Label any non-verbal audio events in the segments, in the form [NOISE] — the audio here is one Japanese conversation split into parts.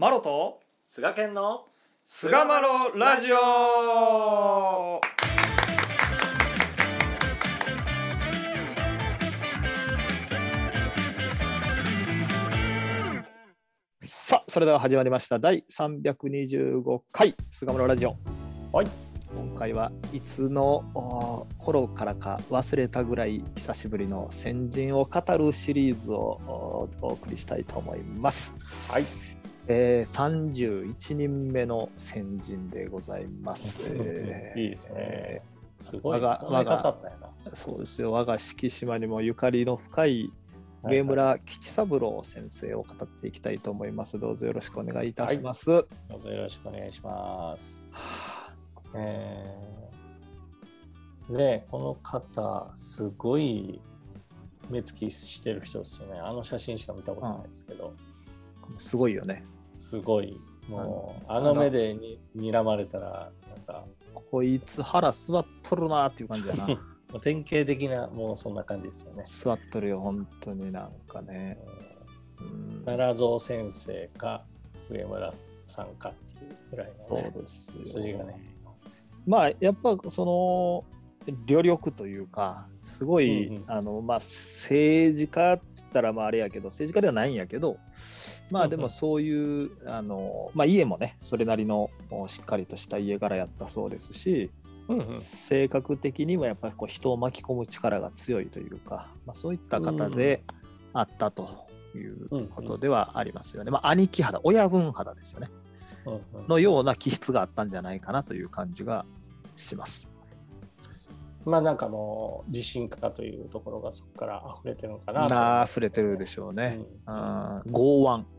マロと菅健の菅マロラジオ。さあそれでは始まりました。第325回菅マロラジオ。はい。今回はいつのお頃からか忘れたぐらい久しぶりの先人を語るシリーズをおお送りしたいと思います。はいえー、31人目の先人でございます。え [LAUGHS] ーいいですね。すごい。我が考え方だったよな。そうですよ。我が敷島にもゆかりの深い上村吉三郎先生を語っていきたいと思います。どうぞよろしくお願いいたします。どうぞよろしくお願いします。えー、でこの方すごい目つきしてる人ですよね。あの写真しか見たことないですけど、すごいよね。すごいもうあの目でに睨まれたらなんかこいつ腹座っとるなっていう感じだな。[LAUGHS] もう典型的なもうそんな感じですよね座っとるよ、本当になんかね。うん奈良蔵先生か上村さんかっていうぐらいの、ねそう、ですよ。筋がね。まあやっぱその旅力というかすごい、うんうんあのまあ政治家って言ったらまああれやけど政治家ではないんやけどまあでもそういう、あのまあ家もねそれなりのおしっかりとした家柄やったそうですし、うんうん。性格的にもやっぱりこう人を巻き込む力が強いというか、まあ、そういった方であったということではありますよね。まあ兄貴肌親分肌ですよね。うんうん。のような気質があったんじゃないかなという感じがします。まあなんかもう自信家というところがそこから溢れてるのかなあ溢れてるでしょうね。うん。あー剛腕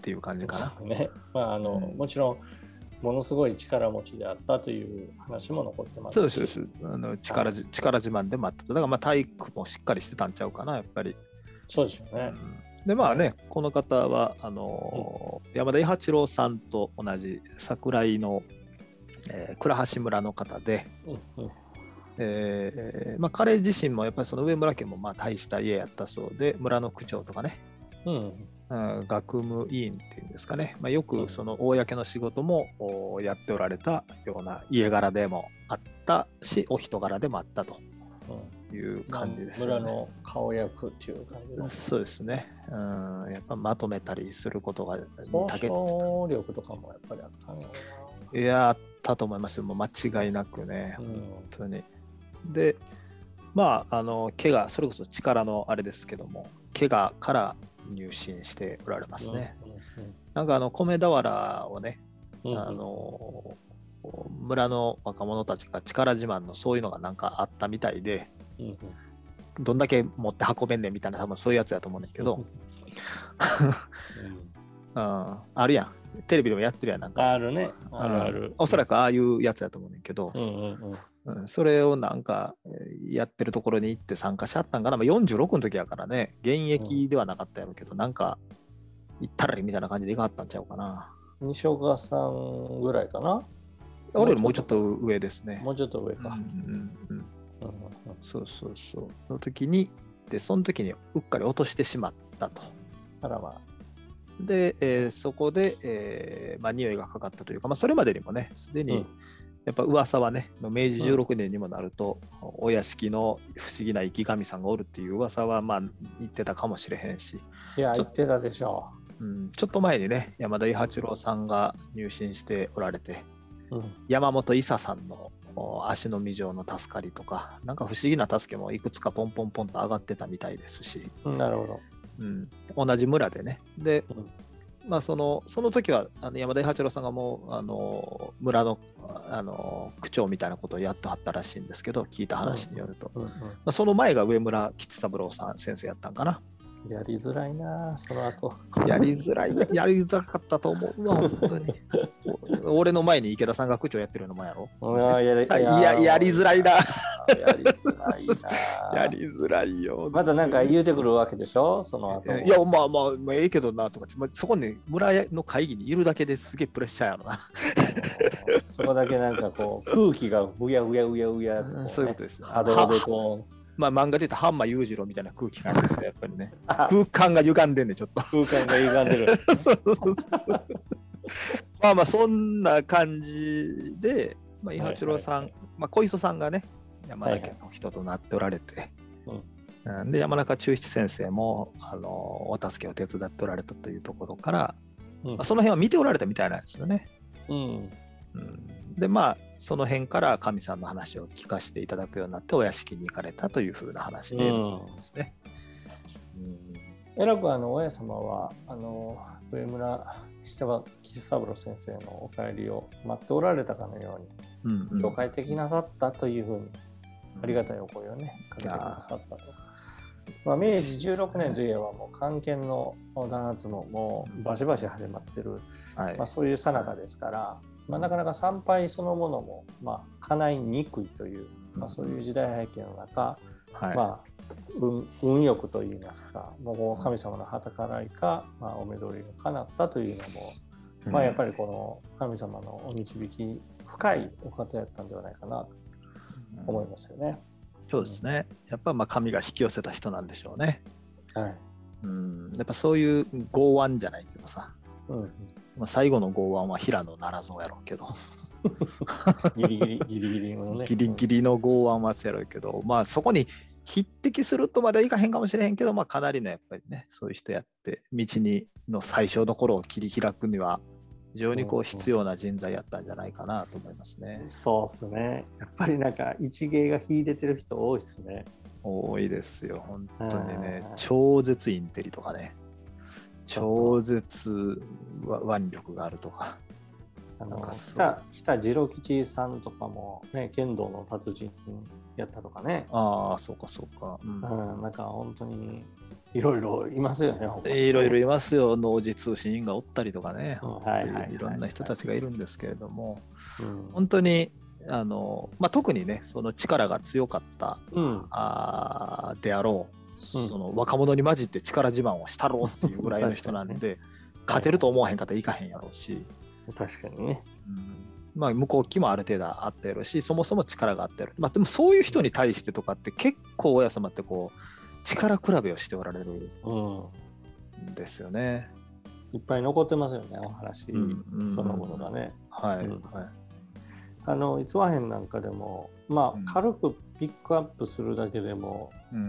っていう感じかな。ね。まああの、うん。もちろんものすごい力持ちであったという話も残ってます。しそうですそうです。あの力じ力自慢でもあったと。だからまあ体育もしっかりしてたんちゃうかな、やっぱり。そうですよね。でまあね、この方はあのー山田伊八郎さんと同じ桜井の、えー倉橋村の方で、うんうん。えーまあ、彼自身もやっぱりその上村家もまあ大した家やったそうで村の区長とかね、うんうん学務委員っていうんですかね、まあ、ようん。くその公の仕事もおやっておられたような家柄でもあったしお人柄でもあったと。うん。いう感じですね。の顔役っていう感じのそうですね、うん、やっぱまとめたりすることがに交渉力とかもやっぱりあったいやあったと思います。よもう間違いなくね。本当に。でまああの怪我それこそ力のあれですけども怪我から入信しておられますね。なんかあの米俵をね、あの村の若者たちが力自慢のそういうのがなんかあったみたいでどんだけ持って運べんねんみたいな多分そういうやつやと思うねんだけど、うん、[LAUGHS] あるやん。テレビでもやってるやんなんか。あるね。あるある。おそらくああいうやつやと思うねんけど、うんうんうん。うん。それをなんかえーやってるところに行って参加しちゃったんかな、まあ、46の時やからね。現役ではなかったやろうけど、なんか行ったらいいみたいな感じで行かはったんちゃうかな。西岡さんぐらいかな。俺よりもうちょっと上ですね。もうちょっと上か。うんうんうん。うんうんそうそうそう。その時にでその時にうっかり落としてしまったと。あらまで、えーそこで、えーまあ、匂いがかかったというか、まあ、それまでにもねすでに、うんやっぱ噂はね明治16年にもなると、お屋敷の不思議な生き神さんがおるっていう噂はまあ言ってたかもしれへんし、あ。いや、ちょ言ってたでしょうん、ちょっと前にね山田伊八郎さんが入信しておられてう。うん。山本伊佐さんのお足の未状の助かりとかなんか不思議な助けもいくつかポンポンポンと上がってたみたいですし、なるほど。うん、同じ村でね。で、うん。まあ、そのその時はあの山田伊八郎さんがもうあの村のあの区長みたいなことをやってはったらしいんですけど聞いた話によると、まあ、その前が上村吉三郎さん先生やったんかな。ん。やりづらいな、その後。やりづらい、[LAUGHS] やりづらかったと思うわ、本当に。[LAUGHS] 俺の前に池田さんが区長やってるのもやろ。やや、やりづらいな。やりづらいな。やりづらいよ。またなんか言うてくるわけでしょ？その後。いや、まあまあ、まあ、ええけどなとか、まあ、そこに村の会議にいるだけですげえプレッシャーやろな。そこだけなんかこう、空気がうやうやうやうや、うんそういうことですよ波動でこう、まあ漫画で言うと、ハンマー裕次郎みたいな空気感がやっぱりね。あ空間が歪んでんね、ちょっと。空間が歪んでる。[LAUGHS] そうそうそうまあまあそんな感じで、まあ、伊八郎さん、はいはいまあ、小磯さんがね山田家の人となっておられて、うんで山中忠七先生もあのお助けを手伝っておられたというところから、うんまあ、その辺は見ておられたみたいなんですよね。うん。うん、でまあその辺から神さんの話を聞かせていただくようになってお屋敷に行かれたというふうな話でうん。ですね。えらくあの親様はあの上村吉三吉三郎先生のお帰りを待っておられたかのようにうんうん。了解的なさったというふうにありがたいお声をねかけてくださったと。まあ、明治16年といえばもう関係の弾圧ももうバシバシ始まってる、はい。まあ、そういう最中ですから、まあ、なかなか参拝そのものもまあ叶いにくいという、まあ、そういう時代背景の中、はい。まあ運運欲といいますかもう神様の計らいか、まあ、お目通りが叶ったというのも、まあ、やっぱりこの神様のお導き深いお方やったんではないかなと思いますよね。そうですね。やっぱまあ神が引き寄せた人なんでしょうね。はい。うん、やっぱそういう剛腕じゃないけどさ、うん、まあ、最後の剛腕は平野ならぞうやろうけど、ギリギリギリギリのね。ギリギリの剛腕はやろうけど、まあそこに匹敵するとまではいかへんかもしれへんけど、まあかなりのやっぱりね、そういう人やって、道にの最初の頃を切り開くには、非常にこう必要な人材やったんじゃないかなと思いますね。そうですね。やっぱりなんか一芸が秀でてる人多いですね。多いですよ、本当にねうん。超絶インテリとかね。超絶腕力があるとか。あ北北次郎吉さんとかもね剣道の達人やったとかね。ああ、そうかそうか。うん。うん、なんか本当にいろいろいますよね。いろいろいますよ、農事通信員がおったりとかね、いろんな人たちがいるんですけれども、うん。本当にあの、まあ、特にね、その力が強かったうん、あーであろう、うん。その若者に混じって力自慢をしたろうっていうぐらいの人なんで、[LAUGHS] 勝てると思わへんかったらいかへんやろうし、確かにね。うん。まあ、向こう気もある程度あったやろうし、そもそも力があったやろ。まあ、でもそういう人に対してとかって結構親様ってこう力比べをしておられるうん、んですよね。いっぱい残ってますよね、お話。うんうん。そのものがね。はい、うん。はい。あの、逸話編なんかでも、まうん。あ、軽くピックアップするだけでも、うんうんう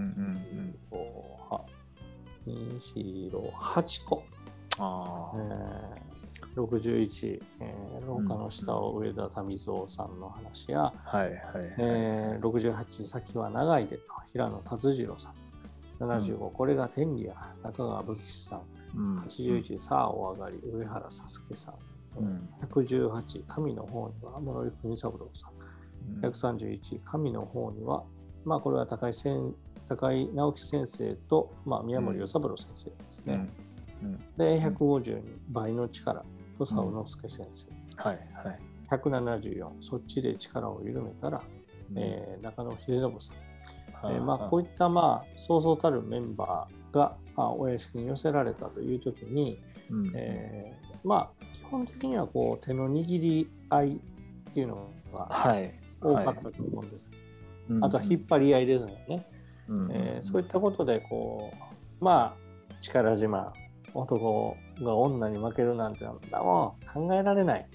ん、こうは2、4、6、8個。あえー61、えー廊下の下を上田民蔵さんの話や、あはいはい、えー68先は長いで平野達次郎さん。75、これが天理や中川武吉さん。うん。81さあお上がり上原佐助さん、うん。118神の方には室井国三郎さん131神の方にはまあこれは高井高井直樹先生と、まあ、宮森与三郎先生ですね、うん。で152倍の力と佐野之助先生、はいはい、174そっちで力を緩めたら、えー中野秀信さん、えーまあ、こういいったまあそうそうたるメンバーが、まあ、お屋敷に寄せられたという時に、うん。えーまあ基本的にはこう手の握り合いっていうのがはい多かったと思うんです、うん。あとは引っ張り合いですよね、うん。えーそういったことでこうまあ力自慢男が女に負けるなんてのはもう考えられない、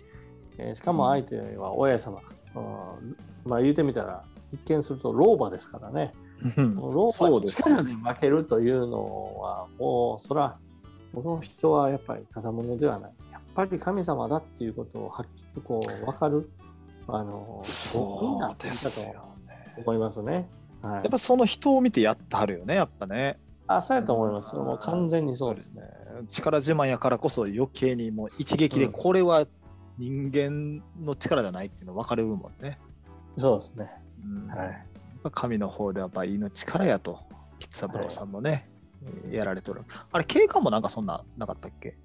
えーしかも相手は親様、うん。まあ言うてみたら一見すると老婆ですからね。うん。老婆にそうです力で負けるというのはもうそらこの人はやっぱりただものではない。やっぱり神様だっていうことをはっきりこう分かるあのそうですとよね。思いますね。はいやっぱその人を見てやってはるよね、やっぱね。あ、そうやと思います。もう完全にそうですね。ね。力自慢やからこそ余計にもう一撃でうんこれは人間の力じゃないっていうの分かるもんね。そうですね。うんはい。やっぱ神の方では倍の力やと、吉三郎さんもね、やられてる。あれ、警官もなんかそんななかったっけ？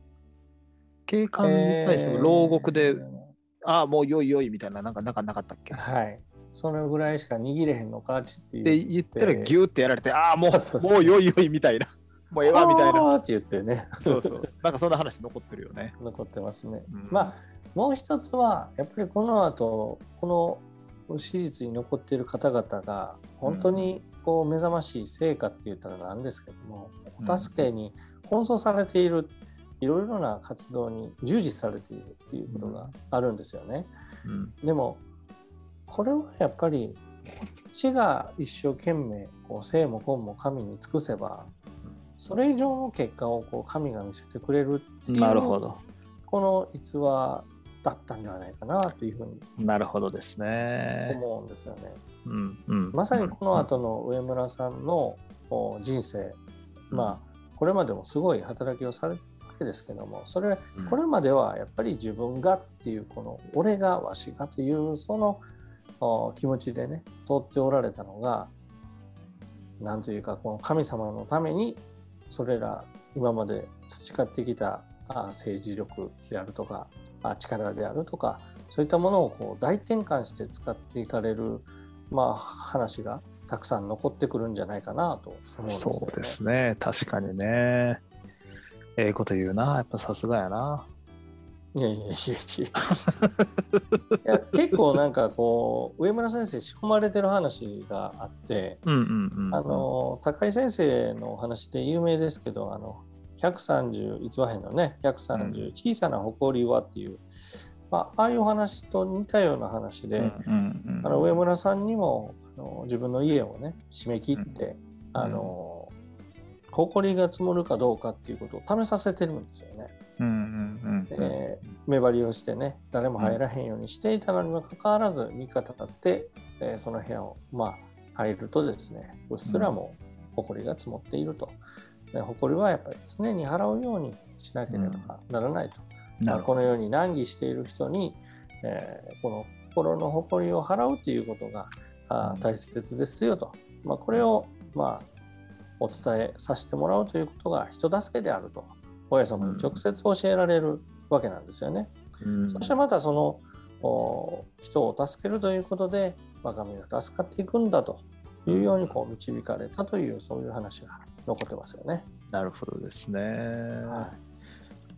警官に対しても牢獄で、えーああ、もうよいよいみたいな、なんかなんかなかったっけ？はい。それぐらいしか握れへんのかって言でって。言ったらギューってやられて、ああ、もそうもうよいよいみたいな。[LAUGHS] もうええわみたいな。って言ってね。そうそう。なんかそんな話残ってるよね。残ってますね。うんまあ、もう一つは、やっぱりこの後、この史実に残っている方々が、本当にこう目覚ましい成果って言ったらなんですけども、お助けに奔走されている、いろいろな活動に従事されているっていうことがあるんですよね。うんでもこれはやっぱりこっちが一生懸命こう生も根も神に尽くせばそれ以上の結果をこう神が見せてくれるっていうなるほど。この逸話だったんではないかなというふうになるほどですね。思うんですよね。うんうんまさにこの後の上村さんのお人生、まあこれまでもすごい働きをされてけですけどもそれうんこれまではやっぱり自分がっていうこの俺がわしがというそのお気持ちでね通っておられたのがなんというかこの神様のためにそれら今まで培ってきたあ政治力であるとかあ力であるとかそういったものをこう大転換して使っていかれる、まあ、話がたくさん残ってくるんじゃないかなと思うんですよね。そうですね。確かにね。ええこと言うな。やっぱさすがやな。いやいやいやいやいや結構なんかこう上村先生仕込まれてる話があって、うんうんうん。あの高井先生のお話で有名ですけどあの130逸話編のね130、小さな誇りはっていう、まあ、ああいうお話と似たような話で、うんうんうん、あの上村さんにもあの自分の家をね締め切って、んあの誇りが積もるかどうかっていうことを試させてるんですよね。うんうんうんうんえー目張りをしてね誰も入らへんようにしていたのにもかかわらず3日経って、えーその部屋をまあ入るとですねうっすらも埃が積もっていると。で埃はやっぱり常に払うようにしなければならないと。まあなるほど。このように難儀している人に、えーこの心の誇りを払うということがあー大切ですよと、まあ、これを、まあ、お伝えさせてもらうということが人助けであると親様に直接教えられるわけなんですよね。うんそしてまたそのお人を助けるということで、まあ、神が助かっていくんだというようにこう導かれたというそういう話が残ってますよね。なるほどですね。は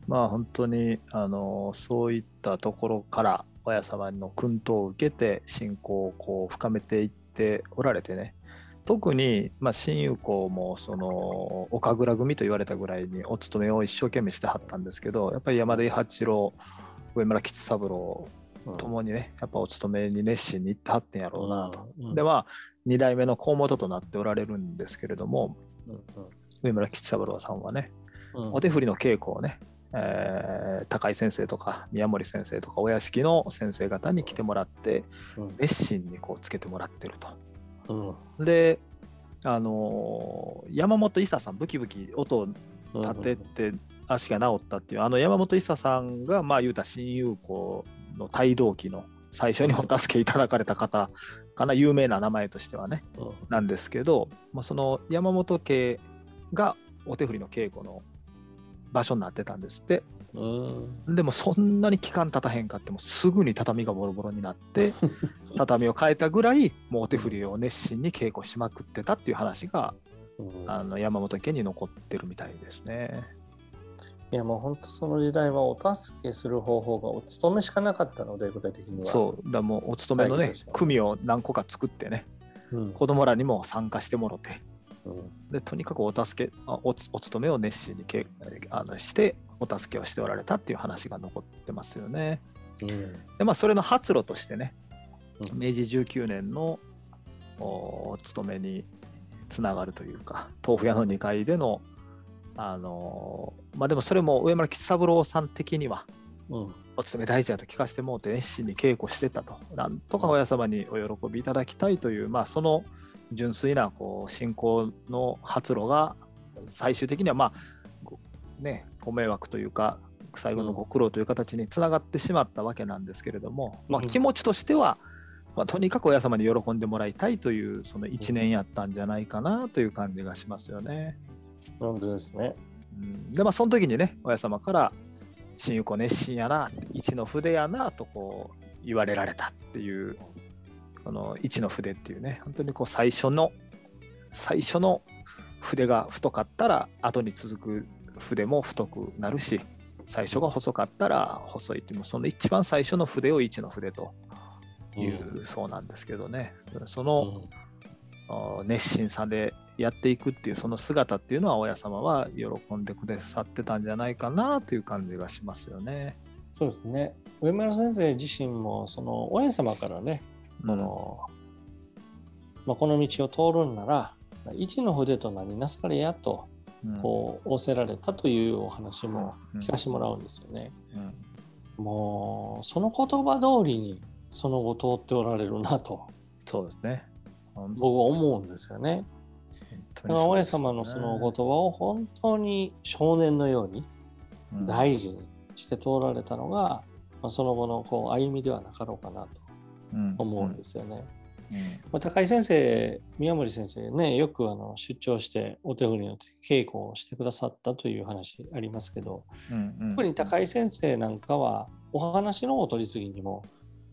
まあ本当にあのそういったところから親様の訓導を受けて信仰をこう深めていっておられてね特に、まあ、親友公もその岡倉組と言われたぐらいにお勤めを一生懸命してはったんですけどやっぱり山田伊八郎上村吉三郎うん。ともにねやっぱお勤めに熱心に行ってはってんやろうなと。うん。でまあ2代目の河本となっておられるんですけれどもうん上村吉三郎さんはねうんうん。お手振りの稽古をね、えー高井先生とか宮森先生とかお屋敷の先生方に来てもらってうん。熱心にこうつけてもらってると。うん。であのー山本伊佐さんブキブキ音を立てて足が治ったっていうあの山本伊佐さんがまあ言うたら親友校の帯同期の最初にお助けいただかれた方かな有名な名前としてはねうん。なんですけど、まあ、その山本家がお手振りの稽古の場所になってたんですって。うんでもそんなに期間経たへんかってもすぐに畳がボロボロになって [LAUGHS] 畳を変えたぐらいもうお手振りを熱心に稽古しまくってたっていう話がうん。あの山本家に残ってるみたいですね。いやもう本当その時代はお助けする方法がお勤めしかなかったので具体的には。そう。だもうお勤めのね組を何個か作ってねうん。子供らにも参加してもろて。うん。でとにかくお助けあおお勤めを熱心にけあのしてお助けをしておられたっていう話が残ってますよね。うん。でまあそれの発露としてねうん。明治19年のおお勤めにつながるというか豆腐屋の2階でのあのーまあでもそれも上村吉三郎さん的にはうん。お勤め大事だと聞かせてもうて熱心に稽古してたと。なんとか親様にお喜びいただきたいというまあその純粋なこう信仰の発露が最終的にはまあごねご迷惑というか最後のご苦労という形につながってしまったわけなんですけれども、まあ、うん気持ちとしては、まあ、とにかく親様に喜んでもらいたいというその一年やったんじゃないかなという感じがしますよね。本当ですね。うんでまあその時にね親様から「新友子熱心やな一の筆やな」とこう言われられたっていうこの一の筆っていうね本当にこう最初の最初の筆が太かったら後に続く筆も太くなるし最初が細かったら細いっていうその一番最初の筆を一の筆というそうなんですけどね。その、あー熱心さでやっていくっていうその姿っていうのは親様は喜んでくださってたんじゃないかなという感じがしますよね。そうですね。上村先生自身もその親様からね、うん。このまあ、この道を通るんなら一の筆となりなされやとうんこう仰せられたというお話もうん。聞かせてもらうんですよね。うん。もうその言葉通りにその後通っておられるなと。そうですね。本僕は思うんですよね。当だから親にそうですね。様のそのお言葉を本当に少年のようにうん。大事にして通られたのが、まあ、その後のこう歩みではなかろうかなとうん。思うんですよね。うん。まあ、高井先生、宮森先生ね、よくあの出張してお手振りの稽古をしてくださったという話ありますけど、うんうん。特に高井先生なんかはお話のお取り次ぎにも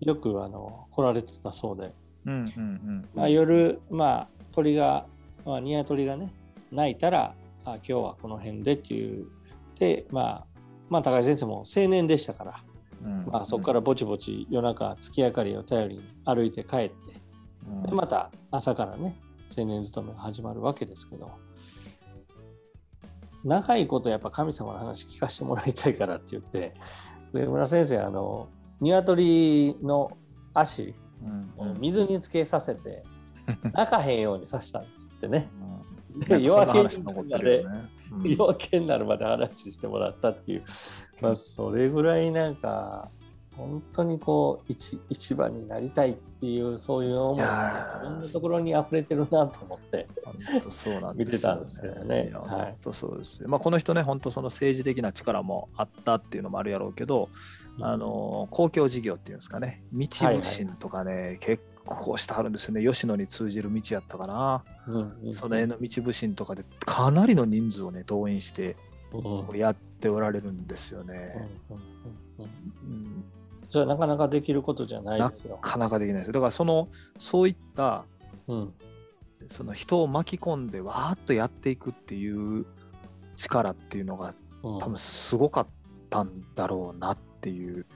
よくあの来られてたそうで、うんうんうんまあ、夜、まあ、鳥が、まあ、ニワトリがね、鳴いたら、あ今日はこの辺でっていう、で、まあ、まあ、高井先生も青年でしたから、うんまあ、そこからぼちぼち夜中月明かりを頼りに歩いて帰って、うんでまた朝からね青年勤めが始まるわけですけど。長いことやっぱ神様の話聞かせてもらいたいからって言って上村先生あの鶏の足うん。を水につけさせて [LAUGHS] 泣かへんようにさせたんですってね。うん。で夜明けになるまで、ね。夜明けになるまで話してもらったっていう、まあ、それぐらいなんか本当にこう一一番になりたいっていうそういう思いがいろんなところに溢れてるなと思って。本当そうなんですよ見てたんですけどね本当そうですよ。まあこの人ね、本当その政治的な力もあったっていうのもあるやろうけど、あの公共事業っていうんですかね、道部心とかね、結構してはるんですよね。吉野に通じる道やったかな。うんうんその辺の道部心とかでかなりの人数をね、動員してうんうんやっておられるんですようんね。うんうんうんそれはなかなかできることじゃないなですよ。かなかできないですよ。だからそのそういったうん。その人を巻き込んでわーっとやっていくっていう力っていうのがうん。多分すごかったんだろうなっていう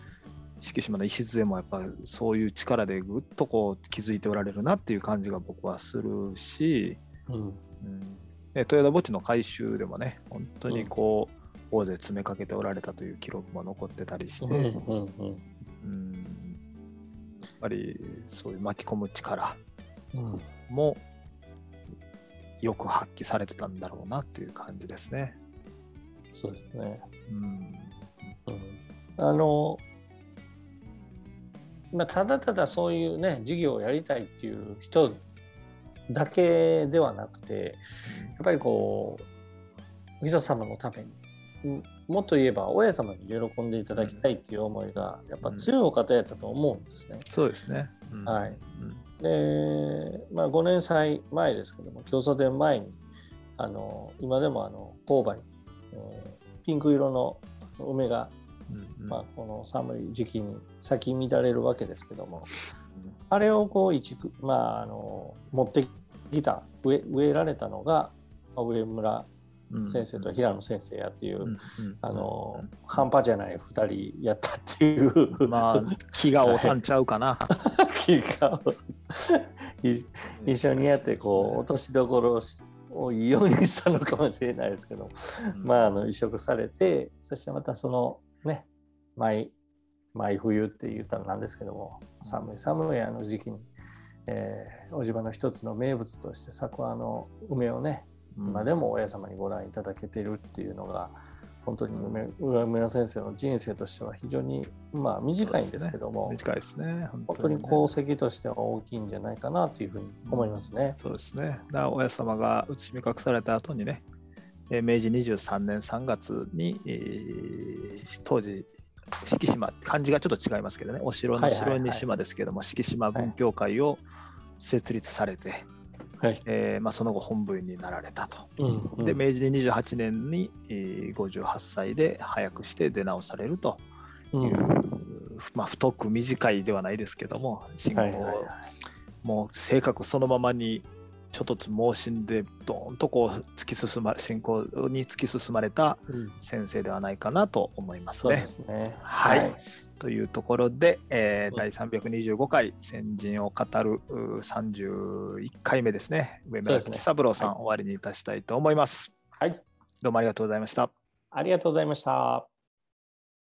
敷島の礎もやっぱそういう力でぐっとこう気づいておられるなっていう感じが僕はするし、うん。うん、で豊田墓地の改修でもね本当にこう、大勢詰めかけておられたという記録も残ってたりして、うんうんうんうん。やっぱりそういう巻き込む力うん。もよく発揮されてたんだろうなっていう感じですね。そうですね。うん。うん。あの、まあ、ただただそういうね、事業をやりたいっていう人だけではなくて、やっぱりこう、人様のために、うんもっと言えば親様に喜んでいただきたいっていう思いが、やっぱ強いお方やったと思うんですね。そうですね。うん。はい。うん。で、まあ、5年祭前ですけども、競争店前に、あの今でもあの勾配、えーピンク色の梅がうんまあ、この寒い時期に咲き乱れるわけですけども、あれをこう一区、まあ、あの持ってきた植え植えられたのがまあ上村うん先生と平野先生やっていう、あのうん。半端じゃない2人やったっていう、まあ気がおたんちゃうかな。[LAUGHS] 気がい一緒にやってこう落としどころをいいようにしたのかもしれないですけど、うん。まあ、あの移植されて、そしてまたそのね、毎毎冬って言ったらなんですけども、寒い寒いあの時期に、えー、小島の一つの名物として咲くあの梅をね、うん今でも親様にご覧いただけているっていうのが、本当に梅上村先生の人生としては非常に、まあ、短いんですけども、短いですね。本当にね。功績としては大きいんじゃないかなというふうに思いますね。そうですね。だから親様が内身隠された後にね、えー明治23年3月に、えー当時、敷島、漢字がちょっと違いますけどね、お城のはいはいはい城に島ですけども、敷島文教会を設立されて、はい。えーまあ、その後本部員になられたと。うんうんで、明治28年に、えー58歳で早くして出直されるという、まあ、太く短いではないですけども、信仰をはいはいはいもう性格そのままにちょっとつ盲信でどーんとこう突き進ま信仰に突き進まれた先生ではないかなと思いますね。そうですね。はいはい。というところで、えーうん第325回先人を語るう31回目ですね上村吉三郎さん、はい終わりにいたしたいと思います。はい。どうもありがとうございました。ありがとうございました。